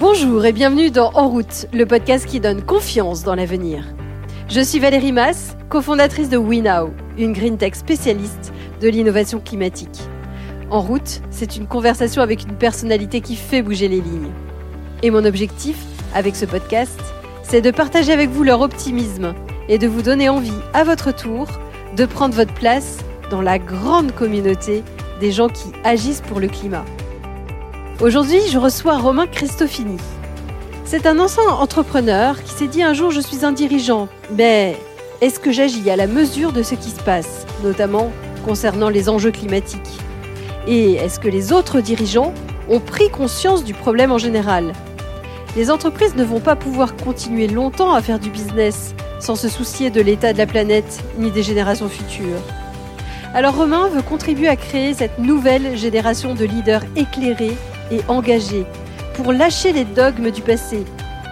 Bonjour et bienvenue dans En route, le podcast qui donne confiance dans l'avenir. Je suis Valérie Mass, cofondatrice de WeNow, une green tech spécialiste de l'innovation climatique. En route, c'est une conversation avec une personnalité qui fait bouger les lignes. Et mon objectif, avec ce podcast, c'est de partager avec vous leur optimisme et de vous donner envie, à votre tour, de prendre votre place dans la grande communauté des gens qui agissent pour le climat. Aujourd'hui, je reçois Romain Cristofini. C'est un ancien entrepreneur qui s'est dit un jour je suis un dirigeant, mais est-ce que j'agis à la mesure de ce qui se passe, notamment concernant les enjeux climatiques? Et est-ce que les autres dirigeants ont pris conscience du problème en général? Les entreprises ne vont pas pouvoir continuer longtemps à faire du business sans se soucier de l'état de la planète ni des générations futures. Alors Romain veut contribuer à créer cette nouvelle génération de leaders éclairés et engagés pour lâcher les dogmes du passé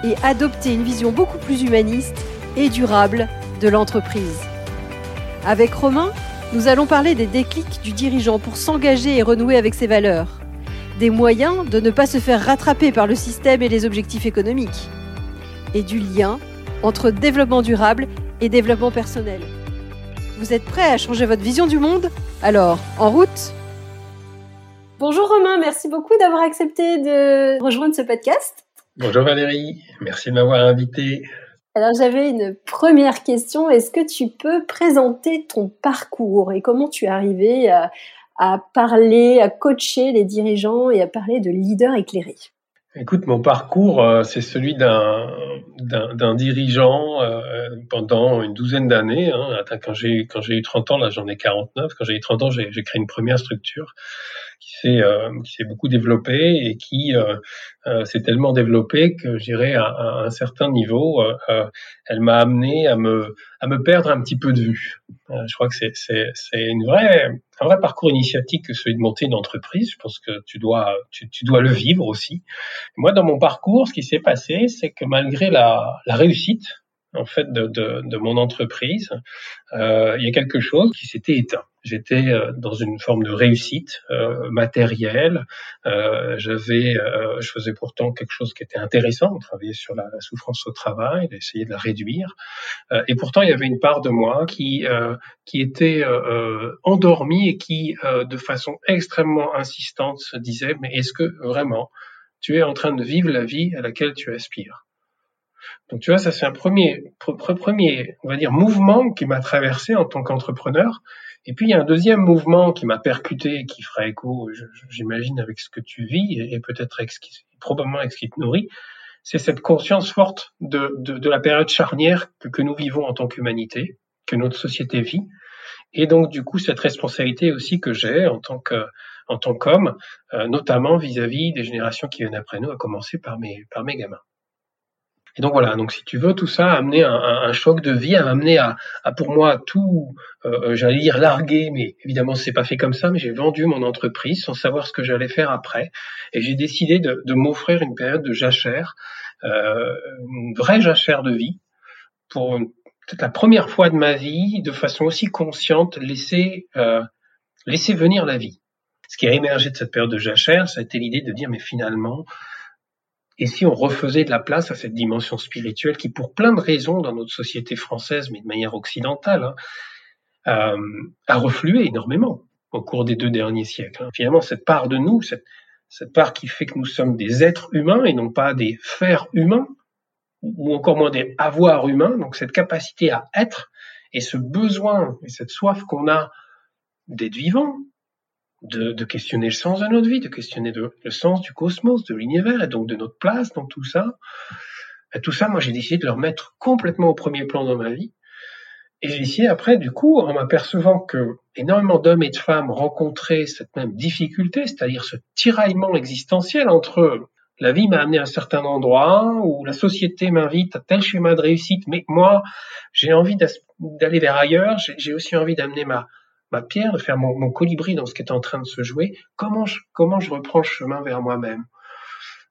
et adopter une vision beaucoup plus humaniste et durable de l'entreprise. Avec Romain, nous allons parler des déclics du dirigeant pour s'engager et renouer avec ses valeurs, des moyens de ne pas se faire rattraper par le système et les objectifs économiques, et du lien entre développement durable et développement personnel. Vous êtes prêt à changer votre vision du monde? Alors, en route Bonjour Romain, merci beaucoup d'avoir accepté de rejoindre ce podcast. Bonjour Valérie, merci de m'avoir invité. Alors j'avais une première question, est-ce que tu peux présenter ton parcours et comment tu es arrivé à, à parler, à coacher les dirigeants et à parler de leader éclairé? Écoute, mon parcours, euh, c'est celui d'un dirigeant euh, pendant une douzaine d'années. Hein. Quand j'ai eu 30 ans, là j'en ai 49. Quand j'ai eu 30 ans, j'ai créé une première structure qui s'est euh, qui s'est beaucoup développée et qui euh, euh, s'est tellement développée que j'irai à, à, un certain niveau, elle m'a amené à me à me perdre un petit peu de vue. je crois que c'est c'est c'est une vraie un vrai parcours initiatique que celui de monter une entreprise. Je pense que tu dois tu, tu dois le vivre aussi. Moi, dans mon parcours, ce qui s'est passé, c'est que malgré la la réussite en fait de, de, de mon entreprise, euh, il y a quelque chose qui s'était éteint. J'étais euh, dans une forme de réussite euh, matérielle. Euh, j'avais, euh, je faisais pourtant quelque chose qui était intéressant, travailler sur la, la souffrance au travail, d'essayer de la réduire. Euh, et pourtant, il y avait une part de moi qui qui était endormie et qui, de façon extrêmement insistante, se disait mais est-ce que vraiment tu es en train de vivre la vie à laquelle tu aspires? Donc tu vois, ça c'est un premier, premier, on va dire, mouvement qui m'a traversé en tant qu'entrepreneur. Et puis il y a un deuxième mouvement qui m'a percuté, qui fera écho, j'imagine, avec ce que tu vis et, peut-être probablement avec ce qui te nourrit. C'est cette conscience forte de, de, de, la période charnière que, que nous vivons en tant qu'humanité, que notre société vit. Et donc du coup cette responsabilité aussi que j'ai en tant que en tant qu'homme, euh, notamment vis-à-vis -vis des générations qui viennent après nous, à commencer par mes par mes gamins. Et donc voilà, donc si tu veux, tout ça a amené un, un, choc de vie, a amené à, pour moi tout, euh, j'allais dire larguer, mais évidemment c'est pas fait comme ça, mais j'ai vendu mon entreprise sans savoir ce que j'allais faire après, et j'ai décidé de, m'offrir une période de jachère, euh, une vraie jachère de vie, pour peut-être la première fois de ma vie, de façon aussi consciente, laisser euh, laisser venir la vie. Ce qui a émergé de cette période de jachère, ça a été l'idée de dire mais finalement et si on refaisait de la place à cette dimension spirituelle qui, pour plein de raisons dans notre société française, mais de manière occidentale, hein, euh, a reflué énormément au cours des deux derniers siècles. Hein. Finalement, cette part de nous, cette, part qui fait que nous sommes des êtres humains et non pas des fers humains, ou encore moins des avoirs humains, donc cette capacité à être et ce besoin et cette soif qu'on a d'être vivant, de, de, questionner le sens de notre vie, de questionner le sens du cosmos, de l'univers, et donc de notre place dans tout ça. Et tout ça, moi, j'ai décidé de le remettre complètement au premier plan dans ma vie. Et j'ai essayé après, du coup, en m'apercevant que énormément d'hommes et de femmes rencontraient cette même difficulté, c'est-à-dire ce tiraillement existentiel entre la vie m'a amené à un certain endroit, ou la société m'invite à tel schéma de réussite, mais moi, j'ai envie d'aller vers ailleurs, j'ai aussi envie d'amener ma, ma pierre, de faire mon, colibri dans ce qui est en train de se jouer, comment je, comment je reprends le chemin vers moi-même.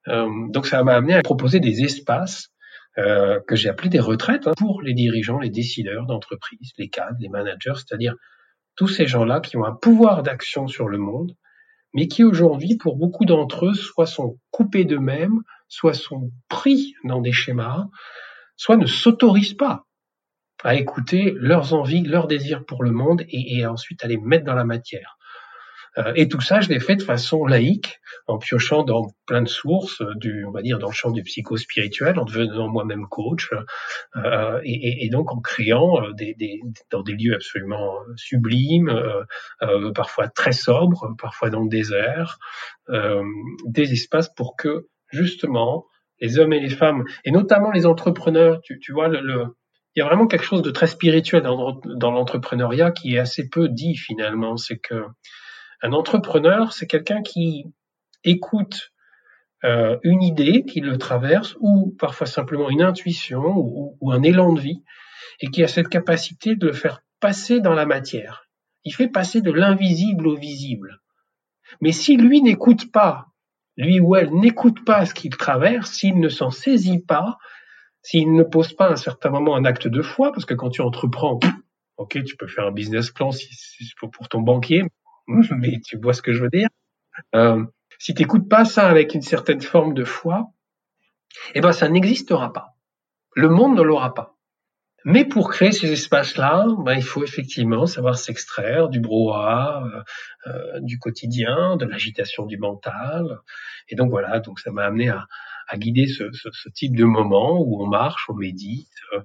Euh, donc ça m'a amené à proposer des espaces euh, que j'ai appelés des retraites hein, pour les dirigeants, les décideurs d'entreprise, les cadres, les managers, c'est-à-dire tous ces gens-là qui ont un pouvoir d'action sur le monde, mais qui aujourd'hui, pour beaucoup d'entre eux, soit sont coupés d'eux-mêmes, soit sont pris dans des schémas, soit ne s'autorisent pas à écouter leurs envies, leurs désirs pour le monde et, et ensuite à les mettre dans la matière. Euh, et tout ça, je l'ai fait de façon laïque, en piochant dans plein de sources, euh, du, on va dire dans le champ du psycho-spirituel, en devenant moi-même coach, euh, et, et, donc en créant des, des, dans des lieux absolument sublimes, euh, parfois très sobres, parfois dans le désert, des espaces pour que justement les hommes et les femmes, et notamment les entrepreneurs, tu, tu vois, le, le il y a vraiment quelque chose de très spirituel dans, l'entrepreneuriat qui est assez peu dit finalement. C'est que un entrepreneur, c'est quelqu'un qui écoute euh, une idée qui le traverse ou parfois simplement une intuition ou, un élan de vie et qui a cette capacité de le faire passer dans la matière. Il fait passer de l'invisible au visible. Mais si lui n'écoute pas, lui ou elle n'écoute pas ce qu'il traverse, s'il ne s'en saisit pas, s'il ne pose pas à un certain moment un acte de foi, parce que quand tu entreprends, ok, tu peux faire un business plan si, pour ton banquier, mais tu vois ce que je veux dire. Euh, si tu n'écoutes pas ça avec une certaine forme de foi, eh ben ça n'existera pas. Le monde ne l'aura pas. Mais pour créer ces espaces-là, ben, il faut effectivement savoir s'extraire du brouhaha, euh, euh, du quotidien, de l'agitation du mental. Et donc voilà, donc ça m'a amené à, à guider ce, type de moment où on marche, on médite, euh,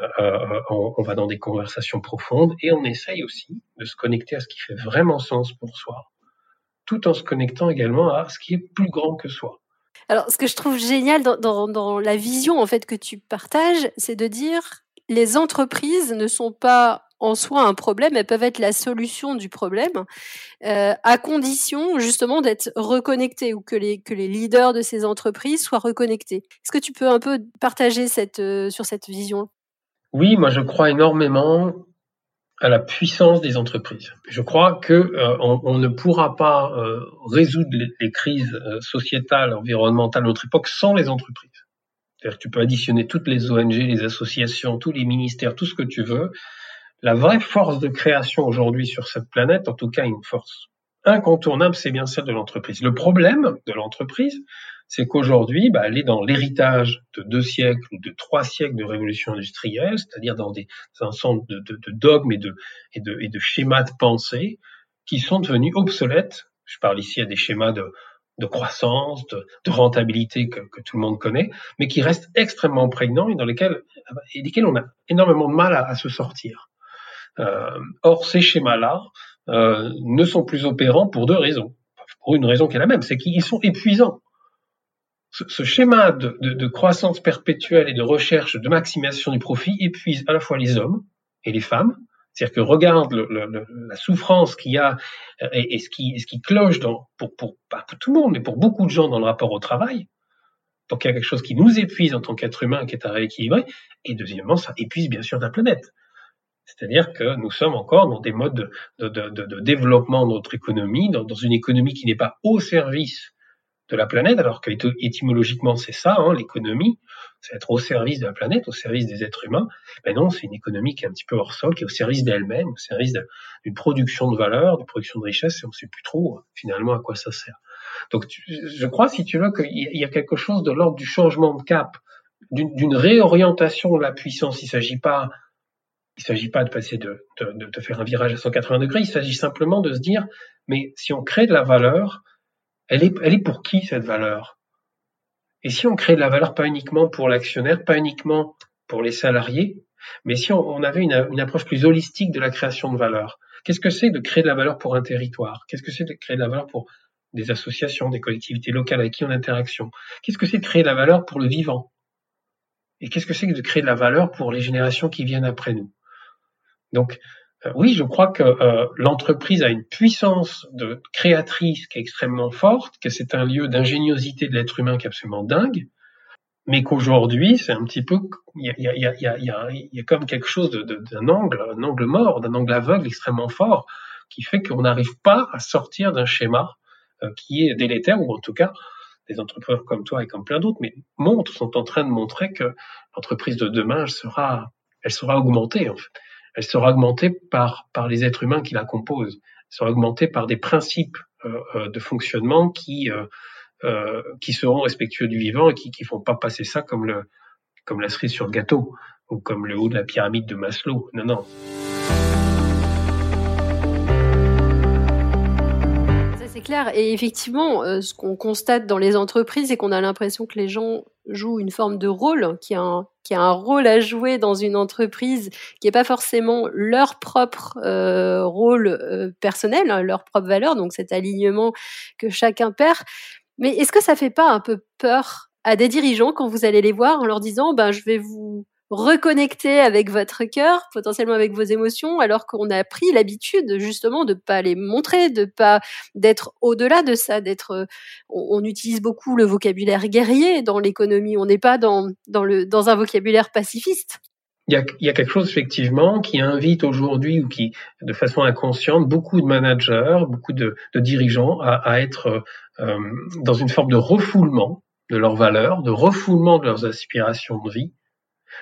euh, euh, on, va dans des conversations profondes et on essaye aussi de se connecter à ce qui fait vraiment sens pour soi, tout en se connectant également à ce qui est plus grand que soi. Alors, ce que je trouve génial dans, dans, dans la vision en fait que tu partages, c'est de dire les entreprises ne sont pas en soi un problème, elles peuvent être la solution du problème, euh, à condition justement d'être reconnectées ou que les, que les leaders de ces entreprises soient reconnectés. Est-ce que tu peux un peu partager cette, euh, sur cette vision? Oui, moi je crois énormément à la puissance des entreprises. Je crois que euh, on, ne pourra pas résoudre les, crises euh, sociétales, environnementales de notre époque sans les entreprises. C'est-à-dire que tu peux additionner toutes les ONG, les associations, tous les ministères, tout ce que tu veux. La vraie force de création aujourd'hui sur cette planète, en tout cas une force incontournable, c'est bien celle de l'entreprise. Le problème de l'entreprise, c'est qu'aujourd'hui, bah, elle est dans l'héritage de deux siècles ou de trois siècles de révolution industrielle, c'est-à-dire dans des ensembles de, de, de, dogmes et de, et, de, et de schémas de pensée qui sont devenus obsolètes. Je parle ici à des schémas de, de croissance, de, de rentabilité que, que, tout le monde connaît, mais qui restent extrêmement prégnants et dans lesquels, et desquels on a énormément de mal à se sortir. Euh, or, ces schémas-là euh, ne sont plus opérants pour deux raisons. Pour une raison qui est la même, c'est qu'ils sont épuisants ce, schéma de, croissance perpétuelle et de recherche de maximisation du profit épuise à la fois les hommes et les femmes. C'est-à-dire que regarde la souffrance qu'il y a et, ce, qui, qui cloche dans, pour, pas tout le monde, mais pour beaucoup de gens dans le rapport au travail. Donc il y a quelque chose qui nous épuise en tant qu'être humain, qui est à rééquilibrer. Et deuxièmement, ça épuise bien sûr la planète. C'est-à-dire que nous sommes encore dans des modes de, de, de, de développement de notre économie, dans, dans une économie qui n'est pas au service de la planète, alors que étymologiquement c'est ça, hein, l'économie, c'est être au service de la planète, au service des êtres humains. Mais non, c'est une économie qui est un petit peu hors sol, qui est au service d'elle-même, au service d'une production de valeur, d'une production de richesse, et on ne sait plus trop finalement à quoi ça sert. Donc je crois, si tu veux, qu'il y a quelque chose de l'ordre du changement de cap, d'une réorientation de la puissance. Il s'agit pas il s'agit pas de passer de, de, faire un virage à 180 degrés, il s'agit simplement de se dire, mais si on crée de la valeur, elle est, elle est pour qui cette valeur? Et si on crée de la valeur pas uniquement pour l'actionnaire, pas uniquement pour les salariés, mais si on, avait une, une, approche plus holistique de la création de valeur, qu'est-ce que c'est de créer de la valeur pour un territoire? Qu'est-ce que c'est de créer de la valeur pour des associations, des collectivités locales avec qui on interaction Qu'est-ce que c'est de créer de la valeur pour le vivant? Et qu'est-ce que c'est que de créer de la valeur pour les générations qui viennent après nous? Donc, euh, oui, je crois que euh, l'entreprise a une puissance de créatrice qui est extrêmement forte, que c'est un lieu d'ingéniosité de l'être humain qui est absolument dingue, mais qu'aujourd'hui, c'est un petit peu, il y a, comme quelque chose d'un angle, un angle mort, d'un angle aveugle extrêmement fort, qui fait qu'on n'arrive pas à sortir d'un schéma euh, qui est délétère, ou en tout cas, des entrepreneurs comme toi et comme plein d'autres, mais montrent, sont en train de montrer que l'entreprise de demain, elle sera, elle sera augmentée, en fait elle sera augmentée par, par les êtres humains qui la composent, elle sera augmentée par des principes de fonctionnement qui qui seront respectueux du vivant et qui ne font pas passer ça comme le comme la cerise sur le gâteau ou comme le haut de la pyramide de Maslow. Non, non. C'est clair. Et effectivement, euh, ce qu'on constate dans les entreprises, c'est qu'on a l'impression que les gens jouent une forme de rôle, qui a un, a un rôle à jouer dans une entreprise qui n'est pas forcément leur propre euh, rôle euh, personnel, hein, leur propre valeur, donc cet alignement que chacun perd. Mais est-ce que ça fait pas un peu peur à des dirigeants quand vous allez les voir en leur disant, ben, je vais vous reconnecter avec votre cœur, potentiellement avec vos émotions, alors qu'on a pris l'habitude justement de pas les montrer, de pas d'être au-delà de ça, d'être. Euh, on, utilise beaucoup le vocabulaire guerrier dans l'économie. On n'est pas dans dans le dans un vocabulaire pacifiste. Il y, a, quelque chose effectivement qui invite aujourd'hui ou qui, de façon inconsciente, beaucoup de managers, beaucoup de, dirigeants à, être euh, dans une forme de refoulement de leurs valeurs, de refoulement de leurs aspirations de vie,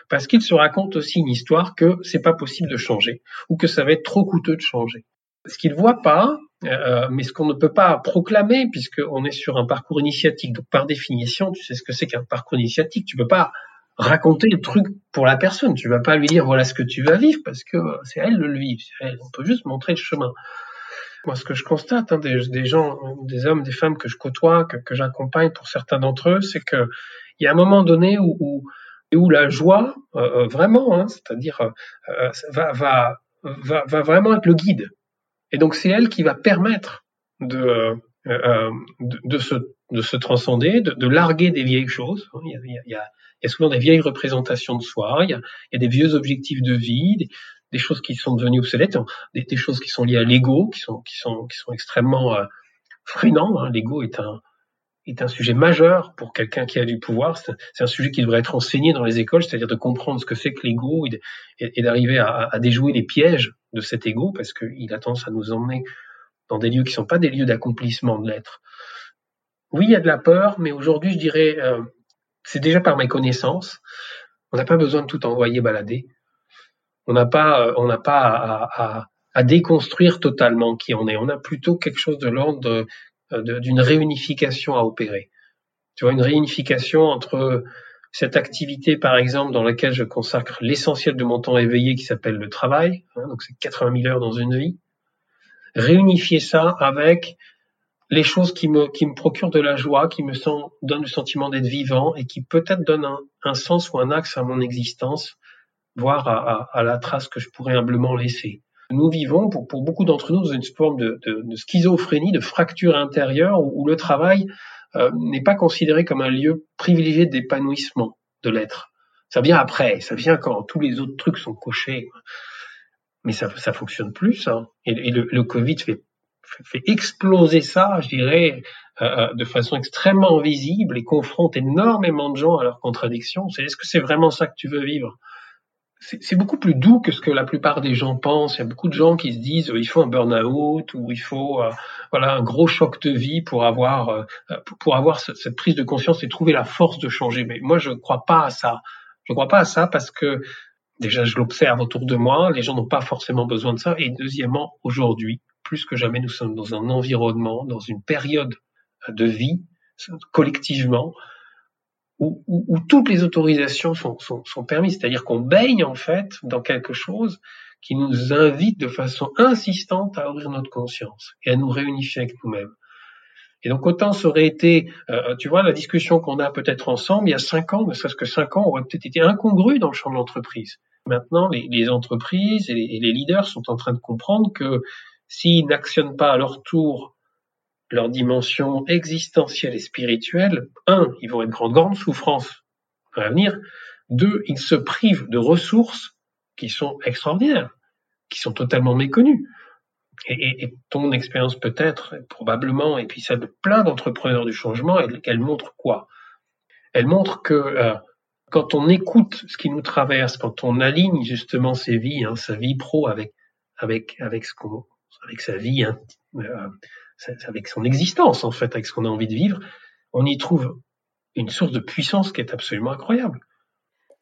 parce qu'ils se racontent aussi une histoire que c'est pas possible de changer ou que ça va être trop coûteux de changer. Ce qu'ils voient pas, euh, mais ce qu'on ne peut pas proclamer puisqu'on est sur un parcours initiatique. Donc par définition, tu sais ce que c'est qu'un parcours initiatique. Tu peux pas raconter le truc pour la personne. Tu vas pas lui dire voilà ce que tu vas vivre parce que c'est elle le vivre. On peut juste montrer le chemin. Moi, ce que je constate, hein, des, gens, des hommes, des femmes que je côtoie, que, j'accompagne pour certains d'entre eux, c'est que il y a un moment donné où où la joie, euh, euh, vraiment, hein, c'est-à-dire euh, va, vraiment être le guide. Et donc c'est elle qui va permettre de, se, de se transcender, de, larguer des vieilles choses. Il y, a, souvent des vieilles représentations de soi, il y a, des vieux objectifs de vie, des, choses qui sont devenues obsolètes, des, choses qui sont liées à l'ego, qui sont, qui, sont, qui sont extrêmement freinants. Hein. L'ego est un, est un sujet majeur pour quelqu'un qui a du pouvoir. C'est un sujet qui devrait être enseigné dans les écoles, c'est-à-dire de comprendre ce que c'est que l'ego et, d'arriver à, déjouer les pièges de cet ego, parce qu'il a tendance à nous emmener dans des lieux qui sont pas des lieux d'accomplissement de l'être. Oui, il y a de la peur, mais aujourd'hui, je dirais, euh, c'est déjà par mes connaissances. On n'a pas besoin de tout envoyer balader. On n'a pas, euh, on n'a pas à, déconstruire totalement qui on est. On a plutôt quelque chose de l'ordre d'une réunification à opérer. Tu vois, une réunification entre cette activité, par exemple, dans laquelle je consacre l'essentiel de mon temps éveillé, qui s'appelle le travail, hein, donc c'est 80 000 heures dans une vie, réunifier ça avec les choses qui me, qui me procurent de la joie, qui me donnent le sentiment d'être vivant et qui peut-être donnent un, un, sens ou un axe à mon existence, voire à la trace que je pourrais humblement laisser nous vivons, pour, beaucoup d'entre nous, dans une forme de, schizophrénie, de fracture intérieure, où, le travail euh, n'est pas considéré comme un lieu privilégié d'épanouissement de l'être. Ça vient après, ça vient quand tous les autres trucs sont cochés. Mais ça, ça fonctionne plus, ça. Et, et le, Covid fait, exploser ça, je dirais, euh, euh, de façon extrêmement visible et confronte énormément de gens à leurs contradictions. Est-ce que c'est vraiment ça que tu veux vivre? C'est beaucoup plus doux que ce que la plupart des gens pensent. Il y a beaucoup de gens qui se disent euh, il faut un burn-out ou il faut euh, voilà un gros choc de vie pour avoir euh, pour avoir cette, cette, prise de conscience et trouver la force de changer. Mais moi je ne crois pas à ça. Je ne crois pas à ça parce que déjà je l'observe autour de moi, les gens n'ont pas forcément besoin de ça. Et deuxièmement, aujourd'hui, plus que jamais, nous sommes dans un environnement, dans une période de vie collectivement où, où, où, toutes les autorisations sont, sont, sont permises, c'est-à-dire qu'on baigne en fait dans quelque chose qui nous invite de façon insistante à ouvrir notre conscience et à nous réunifier avec nous-mêmes. Et donc autant ça aurait été, euh, tu vois, la discussion qu'on a peut-être ensemble il y a cinq ans, ne serait-ce que cinq ans, aurait peut-être été incongru dans le champ de l'entreprise. Maintenant, les, les entreprises et les, et les, leaders sont en train de comprendre que s'ils n'actionnent pas à leur tour leur dimension existentielle et spirituelle, un, ils vont être en grande souffrance à l'avenir, deux, ils se privent de ressources qui sont extraordinaires, qui sont totalement méconnues. Et, ton expérience peut-être, probablement, et puis celle de plein d'entrepreneurs du changement, elle, montre quoi? Elle montre que euh, quand on écoute ce qui nous traverse, quand on aligne justement ses vies, hein, sa vie pro avec avec avec sa vie hein, euh, avec son existence en fait, avec ce qu'on a envie de vivre, on y trouve une source de puissance qui est absolument incroyable.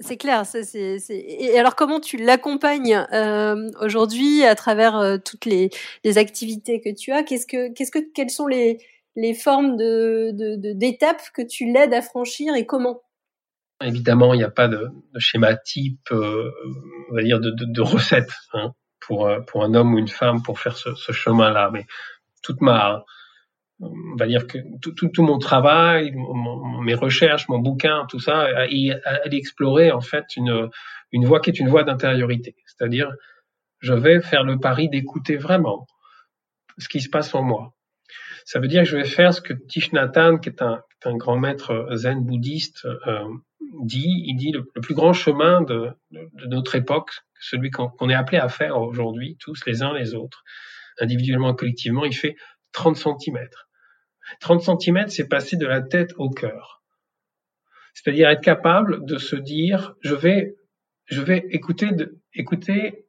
C'est clair. Ça, c'est, Et alors, comment tu l'accompagnes euh, aujourd'hui à travers euh, toutes les, les, activités que tu as? Qu'est-ce que, qu'est-ce que, quelles sont les, les formes de, de, d'étapes que tu l'aides à franchir et comment? Évidemment, il n'y a pas de, schéma type, euh, on va dire, de recette hein, pour, pour un homme ou une femme pour faire ce, ce chemin-là. Mais toute ma, on va dire que tout, mon travail, mes recherches, mon bouquin, tout ça, allait explorer en fait une, une voie qui est une voie d'intériorité. C'est-à-dire, je vais faire le pari d'écouter vraiment ce qui se passe en moi. Ça veut dire que je vais faire ce que Thich Nhat Hanh, qui est un, grand maître zen bouddhiste, euh, dit. Il dit le, plus grand chemin de notre époque, celui qu'on est appelé à faire aujourd'hui, tous les uns les autres, individuellement, collectivement, il fait 30 centimètres. 30 cm, c'est passer de la tête au cœur. C'est-à-dire être capable de se dire, je vais, je vais écouter, de, écouter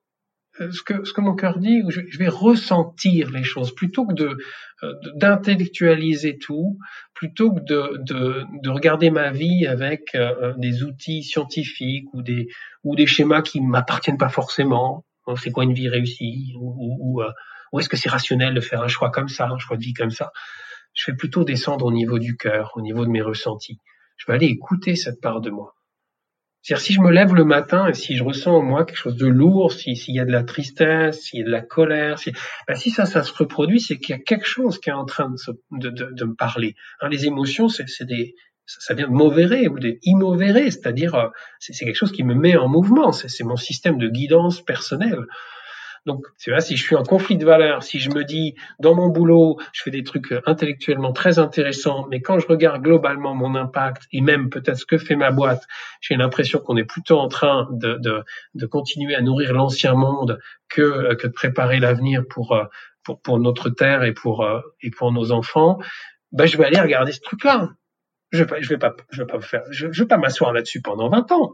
euh, ce que, ce que mon cœur dit, je, je vais ressentir les choses plutôt que de euh, d'intellectualiser tout, plutôt que de, de, de, regarder ma vie avec euh, des outils scientifiques ou des ou des schémas qui m'appartiennent pas forcément. C'est quoi une vie réussie ou, ou est-ce que c'est rationnel de faire un choix comme ça, un choix de vie comme ça? Je vais plutôt descendre au niveau du cœur, au niveau de mes ressentis. Je vais aller écouter cette part de moi. C'est-à-dire si je me lève le matin et si je ressens en moi quelque chose de lourd, s'il y a de la tristesse, s'il y a de la colère, si, ben si ça, ça se reproduit, c'est qu'il y a quelque chose qui est en train de, me parler. Hein, les émotions, c'est des, ça vient de mauvais ou de immovere, c'est-à-dire euh, c'est quelque chose qui me met en mouvement. C'est mon système de guidance personnelle. Donc, tu vois, si je suis en conflit de valeurs, si je me dis, dans mon boulot, je fais des trucs euh, intellectuellement très intéressants, mais quand je regarde globalement mon impact et même peut-être ce que fait ma boîte, j'ai l'impression qu'on est plutôt en train de, de, de continuer à nourrir l'ancien monde que, euh, que de préparer l'avenir pour, euh, pour, pour notre terre et pour, et pour nos enfants, ben, je vais aller regarder ce truc-là. Je vais, je vais pas, je vais pas je vais pas m'asseoir là-dessus pendant 20 ans.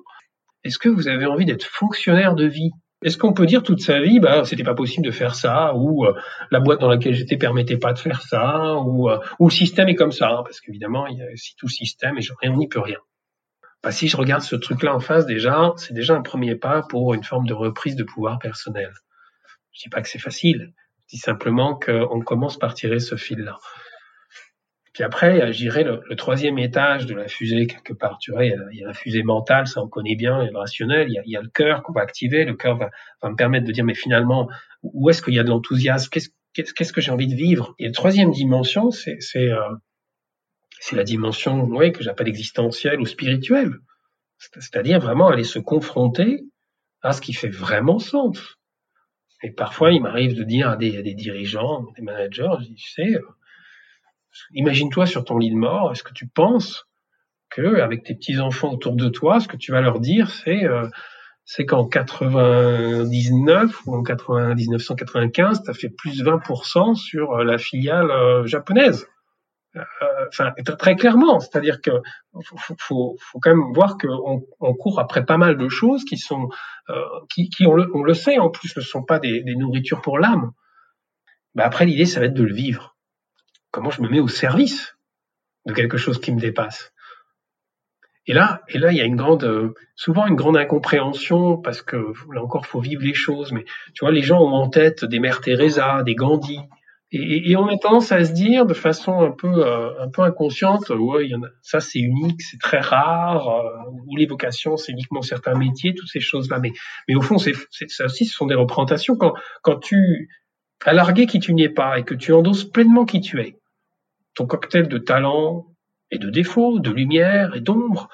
Est-ce que vous avez envie d'être fonctionnaire de vie? Est-ce qu'on peut dire toute sa vie, bah, c'était pas possible de faire ça, ou euh, la boîte dans laquelle j'étais permettait pas de faire ça, ou, euh, ou le système est comme ça, hein, parce qu'évidemment, il y a aussi tout système et on n'y peut rien. Bah, si je regarde ce truc-là en face, déjà, c'est déjà un premier pas pour une forme de reprise de pouvoir personnel. Je dis pas que c'est facile, je dis simplement qu'on commence par tirer ce fil-là. Puis après, je dirais le, le, troisième étage de la fusée, quelque part, tu vois, il y, a, la fusée mentale, ça on connaît bien, il y a le rationnel, il y a, le cœur qu'on va activer, le cœur va, me permettre de dire, mais finalement, où est-ce qu'il y a de l'enthousiasme, qu'est-ce que j'ai envie de vivre? Et la troisième dimension, c'est euh, la dimension, oui, que j'appelle existentielle ou spirituelle, c'est-à-dire vraiment aller se confronter à ce qui fait vraiment sens. Et parfois, il m'arrive de dire à des, à des dirigeants, des managers, je dis, tu sais, Imagine-toi sur ton lit de mort, est-ce que tu penses que avec tes petits enfants autour de toi, ce que tu vas leur dire, c'est euh, qu'en 99 ou en 1995, tu as fait plus 20% sur euh, la filiale euh, japonaise. Enfin, très clairement, c'est-à-dire que faut, quand même voir qu'on on court après pas mal de choses qui sont, qui, on, le, sait en plus, ne sont pas des, des nourritures pour l'âme. Ben après, l'idée, ça va être de le vivre comment je me mets au service de quelque chose qui me dépasse. Et là, et là, il y a une grande, euh, souvent une grande incompréhension parce que là encore, faut vivre les choses. Mais tu vois, les gens ont en tête des mères Teresa, des Gandhi, et, on a tendance à se dire de façon un peu, euh, un peu inconsciente, ouais, ça c'est unique, c'est très rare, euh, ou les vocations, c'est uniquement certains métiers, toutes ces choses-là. Mais, au fond, c'est, ça aussi, ce sont des représentations. Quand, quand tu as largué qui tu n'es pas et que tu endosses pleinement qui tu es, ton cocktail de talent et de défauts, de lumière et d'ombre,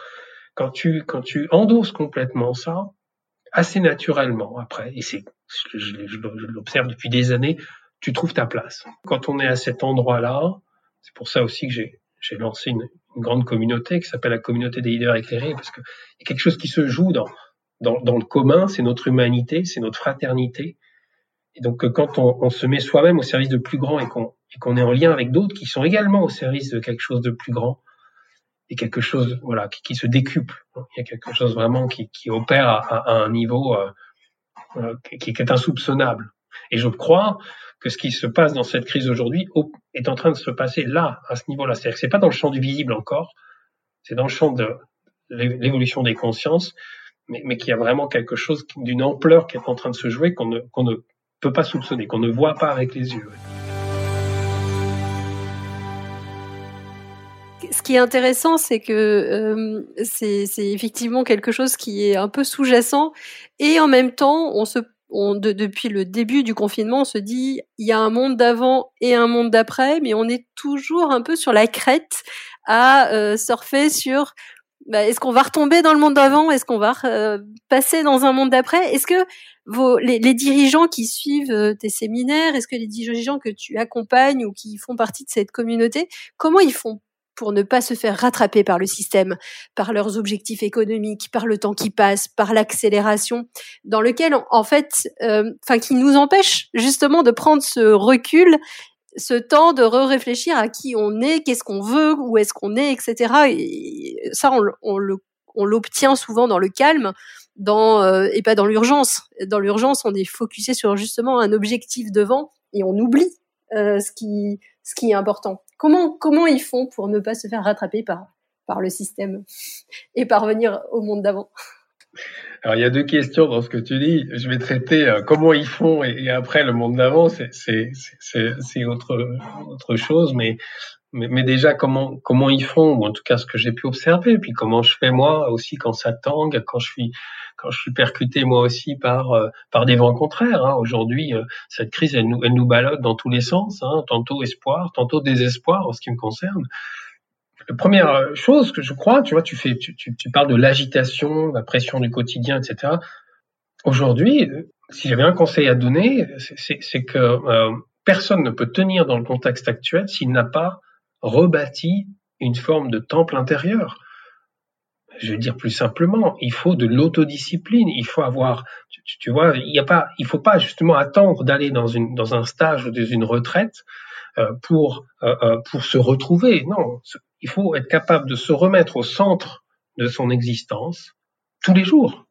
quand tu, quand tu endosses complètement ça, assez naturellement après, et c'est, je, je, l'observe depuis des années, tu trouves ta place. Quand on est à cet endroit-là, c'est pour ça aussi que j'ai, lancé une, grande communauté qui s'appelle la communauté des leaders éclairés, parce qu'il y a quelque chose qui se joue dans le commun, c'est notre humanité, c'est notre fraternité. Et donc, quand on, se met soi-même au service de plus grand et qu'on est en lien avec d'autres qui sont également au service de quelque chose de plus grand et quelque chose voilà qui, se décuple. Il y a quelque chose vraiment qui, opère à, un niveau euh, euh qui, est insoupçonnable. Et je crois que ce qui se passe dans cette crise aujourd'hui est en train de se passer là, à ce niveau-là. C'est-à-dire que c'est pas dans le champ du visible encore, c'est dans le champ de l'évolution des consciences. mais, qu'il y a vraiment quelque chose d'une ampleur qui est en train de se jouer qu'on ne peut pas soupçonner, qu'on ne voit pas avec les yeux. Ce qui est intéressant, c'est que euh, c'est effectivement quelque chose qui est un peu sous-jacent et en même temps, on se on, depuis le début du confinement, on se dit il y a un monde d'avant et un monde d'après, mais on est toujours un peu sur la crête à euh, surfer sur bah, est-ce qu'on va retomber dans le monde d'avant? Est-ce qu'on va euh, passer dans un monde d'après? Est-ce que les, dirigeants qui suivent euh, tes séminaires, est-ce que les dirigeants que tu accompagnes ou qui font partie de cette communauté, comment ils font pour ne pas se faire rattraper par le système, par leurs objectifs économiques, par le temps qui passe, par l'accélération, dans lequel, en fait, euh, enfin, qui nous empêche justement de prendre ce recul ce temps de réfléchir à qui on est, qu'est-ce qu'on veut, où est-ce qu'on est, etc. Et ça, on, on l'obtient souvent dans le calme, dans euh, et pas dans l'urgence. Dans l'urgence, on est focusé sur justement un objectif devant et on oublie euh, ce qui ce qui est important. Comment comment ils font pour ne pas se faire rattraper par par le système et parvenir au monde d'avant? Alors il y a deux questions dans ce que tu dis. Je vais traiter euh, comment ils font et, après le monde d'avant, c'est c'est autre autre chose, mais, mais, mais déjà comment comment ils font? Ou en tout cas ce que j'ai pu observer, puis comment je fais moi aussi quand ça tangue, quand je suis quand je suis percuté moi aussi par euh, par des vents contraires. Hein. Aujourd'hui, euh, cette crise elle nous elle nous balade dans tous les sens, hein. tantôt espoir, tantôt désespoir en ce qui me concerne. La première euh, chose que je crois, tu vois, tu fais, tu, tu, tu parles de l'agitation, la pression du quotidien, etc. Aujourd'hui, si j'avais un conseil à donner, c'est que euh, personne ne peut tenir dans le contexte actuel s'il n'a pas rebâti une forme de temple intérieur. Je vais dire plus simplement, il faut de l'autodiscipline. Il faut avoir, tu, tu vois, il y a pas, il faut pas justement attendre d'aller dans une dans un stage ou dans une retraite euh, pour euh, pour se retrouver. Non, il faut être capable de se remettre au centre de son existence tous les jours.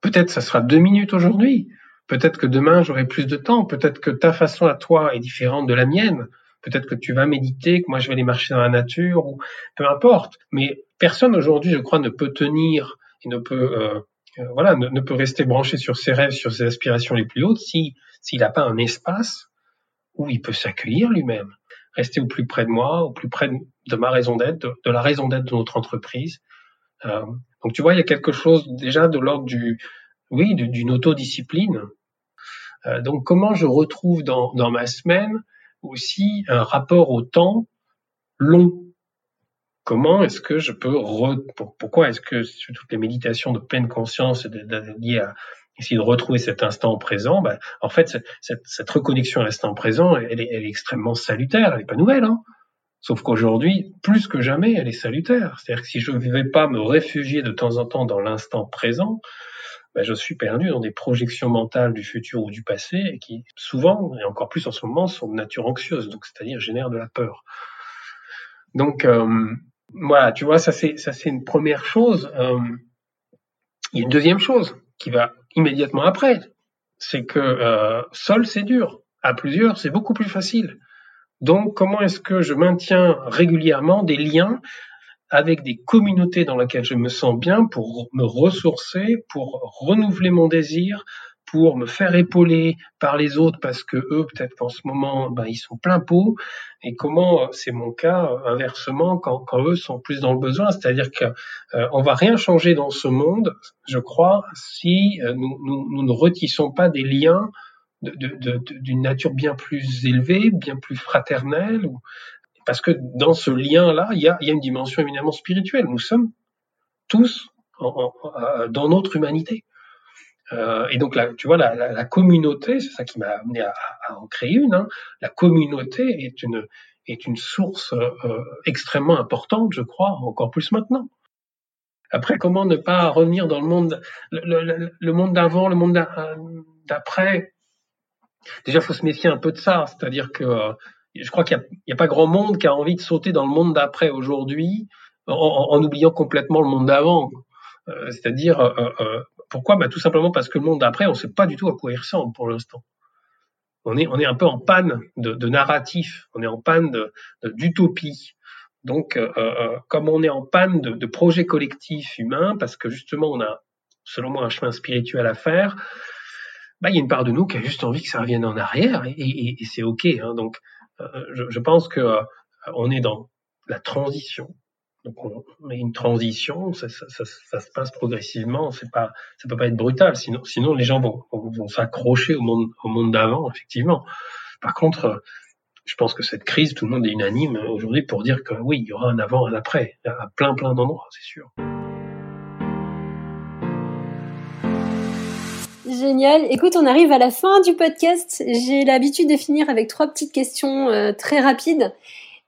Peut-être ça sera deux minutes aujourd'hui. Peut-être que demain j'aurai plus de temps. Peut-être que ta façon à toi est différente de la mienne. Peut-être que tu vas méditer, que moi je vais aller marcher dans la nature, ou peu importe. Mais personne aujourd'hui, je crois, ne peut tenir et ne peut, euh, euh, voilà, ne, peut rester branché sur ses rêves, sur ses aspirations les plus hautes, si s'il n'a pas un espace où il peut s'accueillir lui-même rester au plus près de moi, au plus près de ma raison d'être, de, la raison d'être de notre entreprise. Euh, donc tu vois, il y a quelque chose déjà de l'ordre du, oui, d'une autodiscipline. Euh, donc comment je retrouve dans, dans ma semaine aussi un rapport au temps long? Comment est-ce que je peux re... pourquoi est-ce que toutes les méditations de pleine conscience liées à essayer de retrouver cet instant présent, bah, en fait, cette, cette, reconnexion à l'instant présent, elle est, elle est, extrêmement salutaire, elle n'est pas nouvelle. Hein Sauf qu'aujourd'hui, plus que jamais, elle est salutaire. C'est-à-dire que si je ne vais pas me réfugier de temps en temps dans l'instant présent, bah, je suis perdu dans des projections mentales du futur ou du passé et qui, souvent, et encore plus en ce moment, sont de nature anxieuse, donc c'est-à-dire génèrent de la peur. Donc, euh, voilà, tu vois, ça c'est ça c'est une première chose. Euh, il y a une deuxième chose qui va immédiatement après, c'est que euh, seul c'est dur, à plusieurs c'est beaucoup plus facile. Donc comment est-ce que je maintiens régulièrement des liens avec des communautés dans lesquelles je me sens bien pour me ressourcer, pour renouveler mon désir, pour me faire épauler par les autres parce que eux, peut-être qu'en ce moment, ben, ils sont plein pot. Et comment, euh, c'est mon cas, euh, inversement, quand, quand êtes sont plus dans le besoin. C'est-à-dire qu'on euh, on va rien changer dans ce monde, je crois, si nous, nous, nous ne retissons pas des liens d'une nature bien plus élevée, bien plus fraternelle. Parce que dans ce lien-là, il y a une dimension éminemment spirituelle. Nous sommes tous dans notre humanité. Euh, et donc, tu vois, la, communauté, c'est ça qui m'a amené à, en créer une. Hein. La communauté est une source euh, extrêmement importante, je crois, encore plus maintenant. Après, comment ne pas revenir dans le monde, le, monde d'avant, le monde d'après? Déjà, faut se méfier un peu de ça, c'est-à-dire que euh, je crois qu'il n'y a, pas grand monde qui a envie de sauter dans le monde d'après aujourd'hui en, oubliant complètement le monde d'avant. C'est-à-dire pourquoi bah, Tout simplement parce que le monde d'après, on ne sait pas du tout à quoi il ressemble pour l'instant. On est, on est un peu en panne de, narratif, on est en panne d'utopie. Donc, euh, euh, comme on est en panne de, de projets collectifs humains, parce que justement on a selon moi, un chemin spirituel à faire, bah, il y a une part de nous qui a juste envie que ça revienne en arrière et, c'est ok. Hein. Donc, euh, je, pense que euh, on est dans la transition. Donc, on, met une transition, ça, se passe progressivement. C'est pas, ça peut pas être brutal, sinon, sinon les gens vont, vont, s'accrocher au monde, au monde d'avant, effectivement. Par contre, je pense que cette crise, tout le monde est unanime aujourd'hui pour dire que oui, il y aura un avant, un après, à plein, plein d'endroits, c'est sûr. Génial. Écoute, on arrive à la fin du podcast. J'ai l'habitude de finir avec trois petites questions euh, très rapides.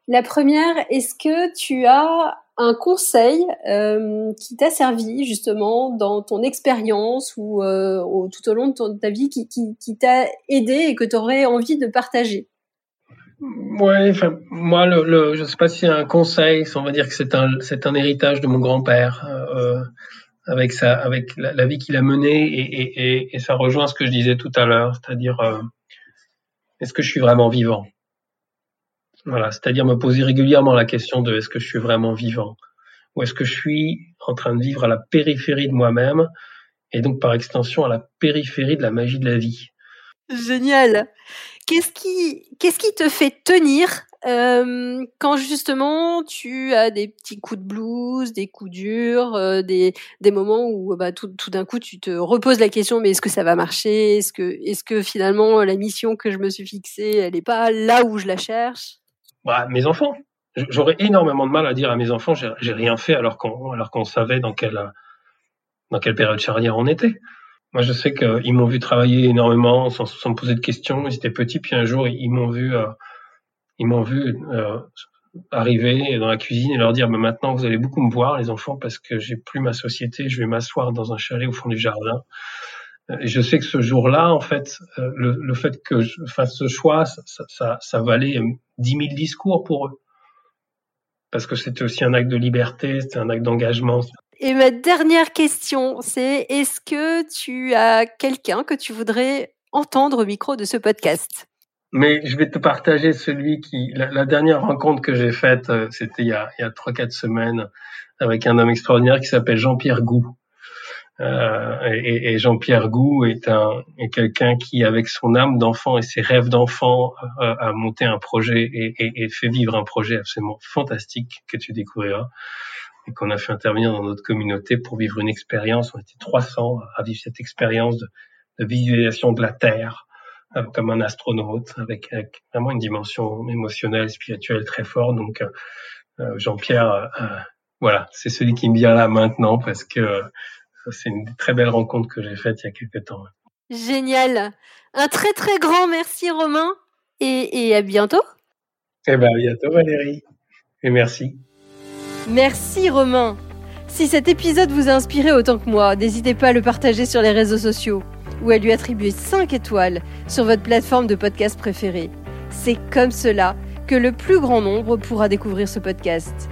La première, est-ce que tu as un conseil euh, qui t'a servi justement dans ton expérience ou euh, tout au long de, ta vie qui, t'a aidé et que tu aurais envie de partager? Ouais, moi, le, je sais pas si c'est un conseil, on va dire que c'est un, héritage de mon grand-père, euh, avec sa, avec la, vie qu'il a menée, et, et, et, ça rejoint ce que je disais tout à l'heure, c'est-à-dire, est-ce que je suis vraiment vivant? Voilà, c'est-à-dire me poser régulièrement la question de est-ce que je suis vraiment vivant, ou est-ce que je suis en train de vivre à la périphérie de moi-même, et donc par extension à la périphérie de la magie de la vie. Génial. Qu'est-ce qui, qu'est-ce qui te fait tenir euh, quand justement tu as des petits coups de blues, des coups durs, euh, des, des moments où bah, tout, tout d'un coup tu te reposes la question mais est-ce que ça va marcher? Est-ce que, est-ce que finalement la mission que je me suis fixée elle n'est pas là où je la cherche? Bah, Mes enfants. J'aurais énormément de mal à dire à mes enfants j'ai, rien fait alors qu'on alors savait dans quelle dans quelle période charnière on était. Moi, je sais qu'ils m'ont vu travailler énormément sans, sans, me poser de questions. Ils étaient petits, puis un jour, ils m'ont vu, euh, ils vu euh, arriver dans la cuisine et leur dire "Mais maintenant, vous allez beaucoup me voir, les enfants, parce que j'ai plus ma société. Je vais m'asseoir dans un chalet au fond du jardin." Et je sais que ce jour-là, en fait, euh, le, le, fait que je fasse ce choix, ça, ça, ça valait dix mille discours pour eux. Parce que c'était aussi un acte de liberté, c'était un acte d'engagement. Et ma dernière question, c'est est-ce que tu as quelqu'un que tu voudrais entendre au micro de ce podcast? Mais je vais te partager celui qui, la, dernière rencontre que j'ai faite, euh, c'était il y a, a 3-4 semaines avec un homme extraordinaire qui s'appelle Jean-Pierre Gou. Euh, et, Jean-Pierre Gou est un est quelqu'un qui, avec son âme d'enfant et ses rêves d'enfant, a monté un projet et, et, et, fait vivre un projet absolument fantastique que tu découvriras et qu'on a fait intervenir dans notre communauté pour vivre une expérience. On était 300 à vivre cette expérience de, de visualisation de la Terre euh, comme un astronaute, avec, avec, vraiment une dimension émotionnelle, spirituelle très forte. Donc, euh, Jean-Pierre, voilà, c'est celui qui me vient là maintenant parce que c'est une très belle rencontre que j'ai faite il y a quelques temps. Génial. Un très très grand merci Romain et, et à bientôt. Eh bien à bientôt Valérie et merci. Merci Romain. Si cet épisode vous a inspiré autant que moi, n'hésitez pas à le partager sur les réseaux sociaux ou à lui attribuer 5 étoiles sur votre plateforme de podcast préférée. C'est comme cela que le plus grand nombre pourra découvrir ce podcast.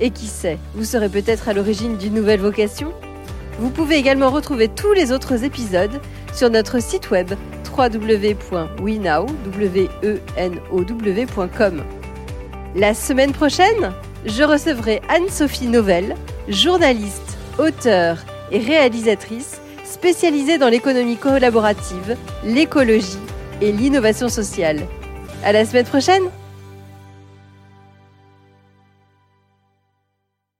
Et qui sait, vous serez peut-être à l'origine d'une nouvelle vocation? Vous pouvez également retrouver tous les autres épisodes sur notre site web www.wenow.com. La semaine prochaine, je recevrai Anne-Sophie Novelle, journaliste, auteure et réalisatrice spécialisée dans l'économie collaborative, l'écologie et l'innovation sociale. À la semaine prochaine!